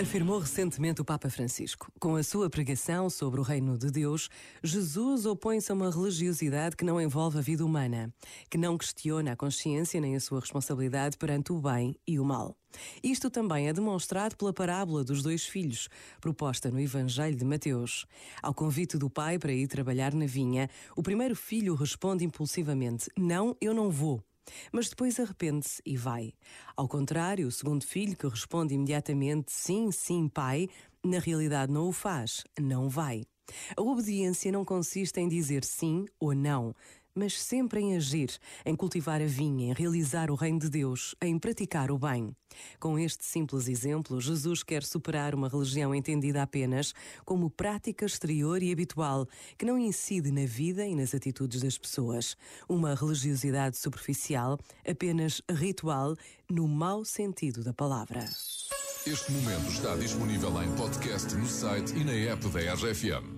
Afirmou recentemente o Papa Francisco. Com a sua pregação sobre o reino de Deus, Jesus opõe-se a uma religiosidade que não envolve a vida humana, que não questiona a consciência nem a sua responsabilidade perante o bem e o mal. Isto também é demonstrado pela parábola dos dois filhos, proposta no Evangelho de Mateus. Ao convite do pai para ir trabalhar na vinha, o primeiro filho responde impulsivamente: Não, eu não vou mas depois arrepende-se e vai. Ao contrário, o segundo filho, que responde imediatamente sim, sim, pai, na realidade não o faz, não vai. A obediência não consiste em dizer sim ou não, mas sempre em agir, em cultivar a vinha, em realizar o reino de Deus, em praticar o bem. Com este simples exemplo, Jesus quer superar uma religião entendida apenas como prática exterior e habitual, que não incide na vida e nas atitudes das pessoas. Uma religiosidade superficial, apenas ritual, no mau sentido da palavra. Este momento está disponível em podcast no site e na app da RFM.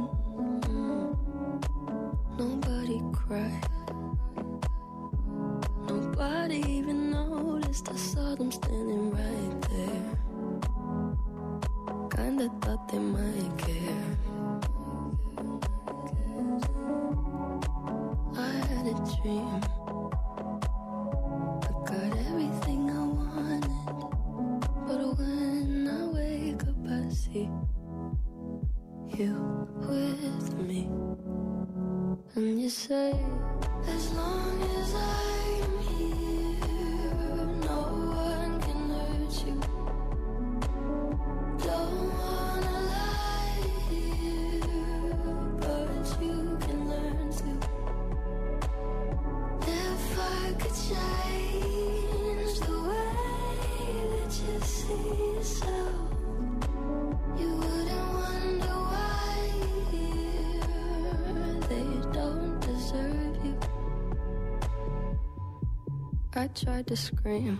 Even noticed. I saw them standing right there. Kinda thought they might care. I had a dream. I got everything I wanted. But when I wake up, I see you with me. And you say, as long as I'm I tried to scream,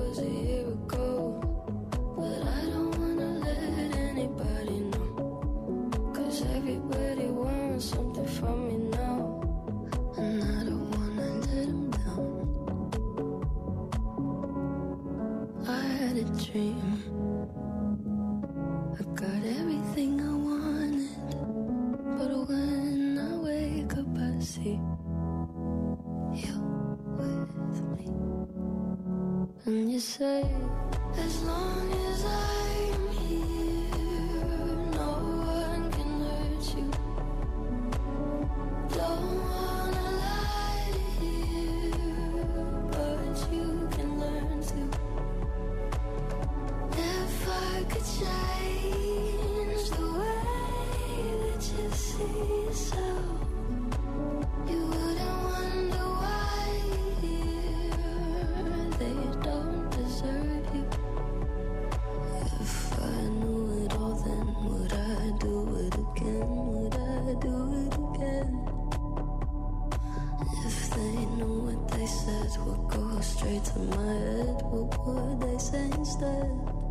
dream. I got everything I wanted. But when I wake up, I see you with me. And you say, as long as I'm straight to my head, what would they say instead?